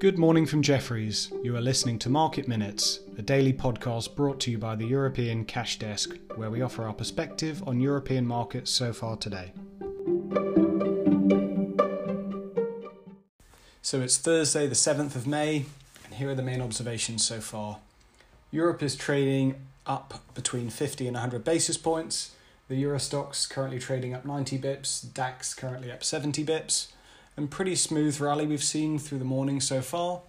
Good morning from Jefferies. You are listening to Market Minutes, a daily podcast brought to you by the European Cash Desk, where we offer our perspective on European markets so far today. So it's Thursday, the 7th of May, and here are the main observations so far. Europe is trading up between 50 and 100 basis points. The Euro Stoxx currently trading up 90 bips, DAX currently up 70 bips and pretty smooth rally we've seen through the morning so far.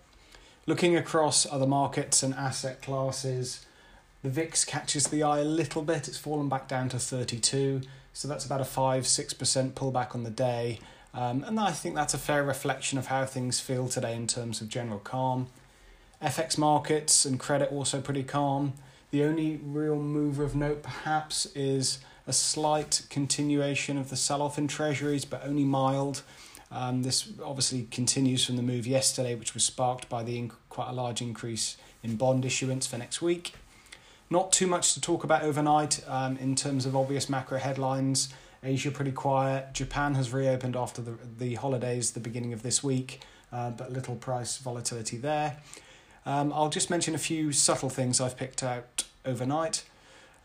Looking across other markets and asset classes, the VIX catches the eye a little bit. It's fallen back down to 32, so that's about a 5 6% pullback on the day. Um, and I think that's a fair reflection of how things feel today in terms of general calm. FX markets and credit also pretty calm. The only real mover of note, perhaps, is a slight continuation of the sell off in treasuries, but only mild. Um, this obviously continues from the move yesterday, which was sparked by the inc- quite a large increase in bond issuance for next week. Not too much to talk about overnight um, in terms of obvious macro headlines. Asia pretty quiet. Japan has reopened after the, the holidays the beginning of this week, uh, but little price volatility there. Um, I'll just mention a few subtle things I've picked out overnight.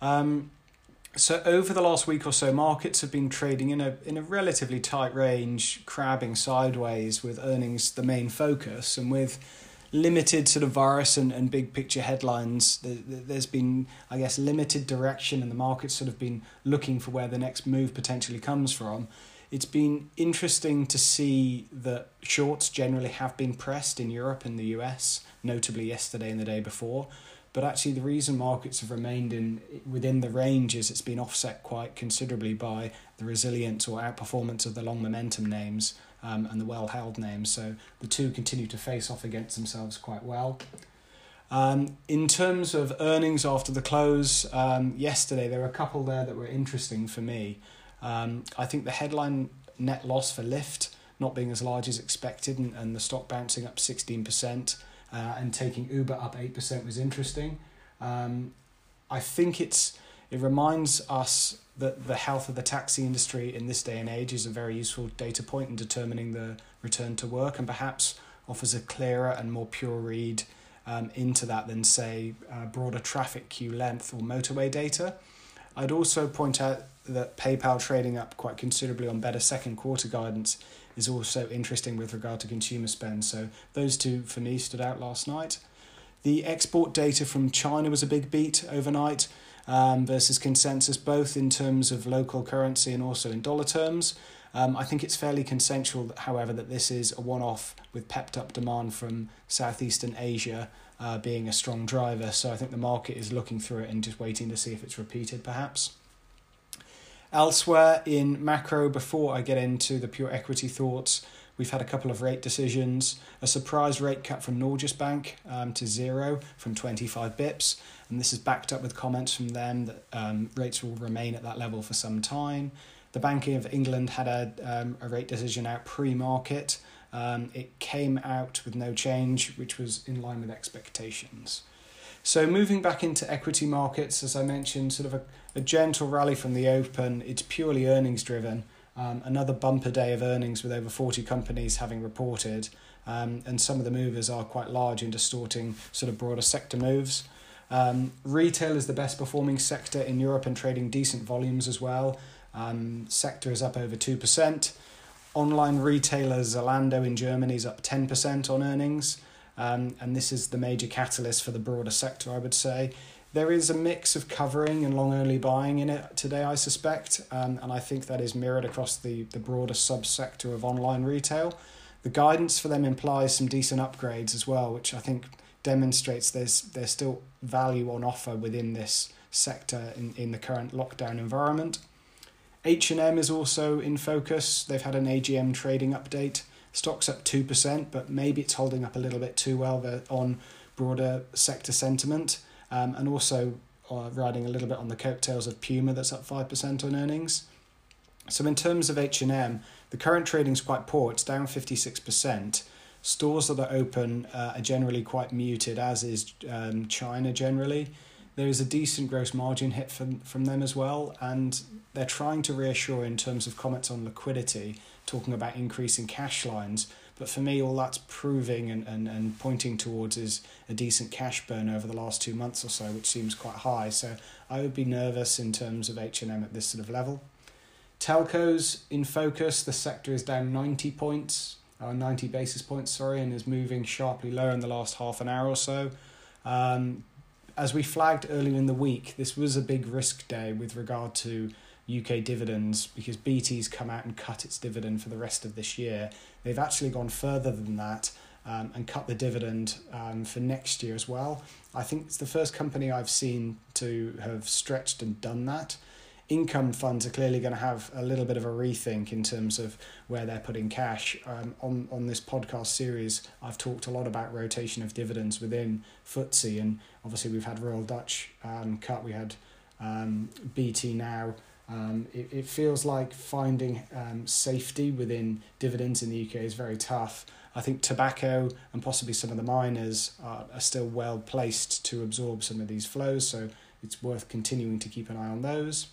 Um, so over the last week or so, markets have been trading in a in a relatively tight range, crabbing sideways with earnings the main focus, and with limited sort of virus and, and big picture headlines. There's been, I guess, limited direction, and the market's sort of been looking for where the next move potentially comes from. It's been interesting to see that shorts generally have been pressed in Europe and the US, notably yesterday and the day before but actually, the reason markets have remained in within the range is it's been offset quite considerably by the resilience or outperformance of the long momentum names um, and the well held names. So the two continue to face off against themselves quite well. Um, in terms of earnings after the close, um, yesterday there were a couple there that were interesting for me. Um, I think the headline net loss for Lyft not being as large as expected and, and the stock bouncing up 16% uh, and taking Uber up 8% was interesting. Um, I think it's it reminds us that the health of the taxi industry in this day and age is a very useful data point in determining the return to work and perhaps offers a clearer and more pure read um, into that than, say, uh, broader traffic queue length or motorway data. I'd also point out that PayPal trading up quite considerably on better second quarter guidance is also interesting with regard to consumer spend. So those two for me stood out last night. The export data from China was a big beat overnight um, versus consensus, both in terms of local currency and also in dollar terms. Um, I think it's fairly consensual, however, that this is a one off with pepped up demand from Southeastern Asia uh, being a strong driver. So I think the market is looking through it and just waiting to see if it's repeated, perhaps. Elsewhere in macro, before I get into the pure equity thoughts, we've had a couple of rate decisions. A surprise rate cut from Norges Bank um, to zero from 25 bips, and this is backed up with comments from them that um, rates will remain at that level for some time. The Banking of England had a, um, a rate decision out pre market. Um, it came out with no change, which was in line with expectations. So moving back into equity markets, as I mentioned, sort of a, a gentle rally from the open. It's purely earnings driven. Um, another bumper day of earnings with over 40 companies having reported. Um, and some of the movers are quite large in distorting sort of broader sector moves. Um, retail is the best performing sector in Europe and trading decent volumes as well. Um, sector is up over 2%. Online retailer Zalando in Germany is up 10% on earnings. Um, and this is the major catalyst for the broader sector, I would say. There is a mix of covering and long only buying in it today, I suspect, um, and I think that is mirrored across the, the broader subsector of online retail. The guidance for them implies some decent upgrades as well, which I think demonstrates there's there's still value on offer within this sector in, in the current lockdown environment. H&M is also in focus. They've had an AGM trading update Stock's up 2%, but maybe it's holding up a little bit too well on broader sector sentiment. Um, and also uh, riding a little bit on the coattails of Puma that's up 5% on earnings. So in terms of H&M, the current trading is quite poor. It's down 56%. Stores that are open uh, are generally quite muted, as is um, China generally. There is a decent gross margin hit from, from them as well, and they're trying to reassure in terms of comments on liquidity talking about increasing cash lines, But for me, all that's proving and, and, and pointing towards is a decent cash burn over the last two months or so, which seems quite high. So I would be nervous in terms of H&M at this sort of level. Telcos in focus, the sector is down 90 points, uh, 90 basis points, sorry, and is moving sharply lower in the last half an hour or so. Um, as we flagged earlier in the week, this was a big risk day with regard to UK dividends because BT's come out and cut its dividend for the rest of this year. They've actually gone further than that um, and cut the dividend um, for next year as well. I think it's the first company I've seen to have stretched and done that. Income funds are clearly going to have a little bit of a rethink in terms of where they're putting cash. Um, on, on this podcast series, I've talked a lot about rotation of dividends within FTSE, and obviously we've had Royal Dutch um, cut, we had um, BT now. Um, it, it feels like finding um, safety within dividends in the UK is very tough. I think tobacco and possibly some of the miners are, are still well placed to absorb some of these flows, so it's worth continuing to keep an eye on those.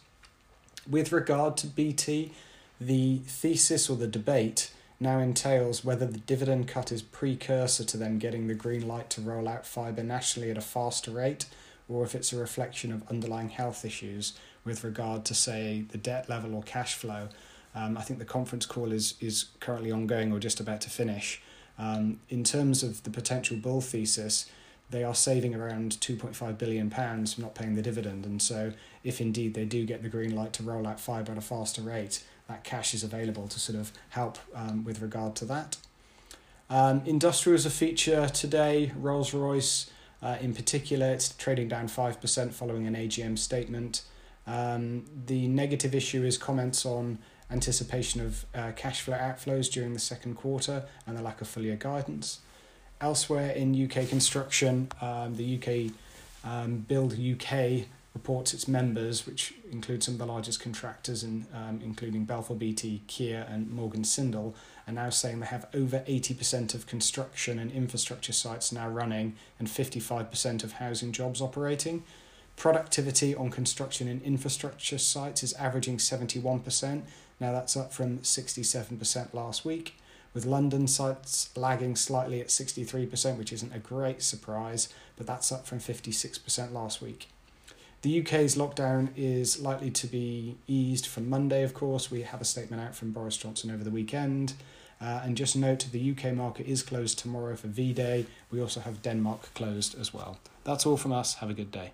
With regard to BT, the thesis or the debate now entails whether the dividend cut is precursor to them getting the green light to roll out fibre nationally at a faster rate, or if it's a reflection of underlying health issues with regard to, say, the debt level or cash flow. Um, I think the conference call is, is currently ongoing or just about to finish. Um, in terms of the potential bull thesis, they are saving around 2.5 billion pounds from not paying the dividend. And so if indeed they do get the green light to roll out fibre at a faster rate that cash is available to sort of help um, with regard to that. Um, industrial is a feature today Rolls-Royce uh, in particular. It's trading down 5% following an agm statement. Um, the negative issue is comments on anticipation of uh, cash flow outflows during the second quarter and the lack of full year guidance. Elsewhere in UK construction, um, the UK um, Build UK reports its members, which include some of the largest contractors, in, um, including Balfour Beatty, Kier, and Morgan Sindall, are now saying they have over 80% of construction and infrastructure sites now running and 55% of housing jobs operating. Productivity on construction and infrastructure sites is averaging 71%. Now that's up from 67% last week, with London sites lagging slightly at 63%, which isn't a great surprise, but that's up from 56% last week. The UK's lockdown is likely to be eased from Monday, of course. We have a statement out from Boris Johnson over the weekend. Uh, and just note the UK market is closed tomorrow for VE Day. We also have Denmark closed as well. That's all from us. Have a good day.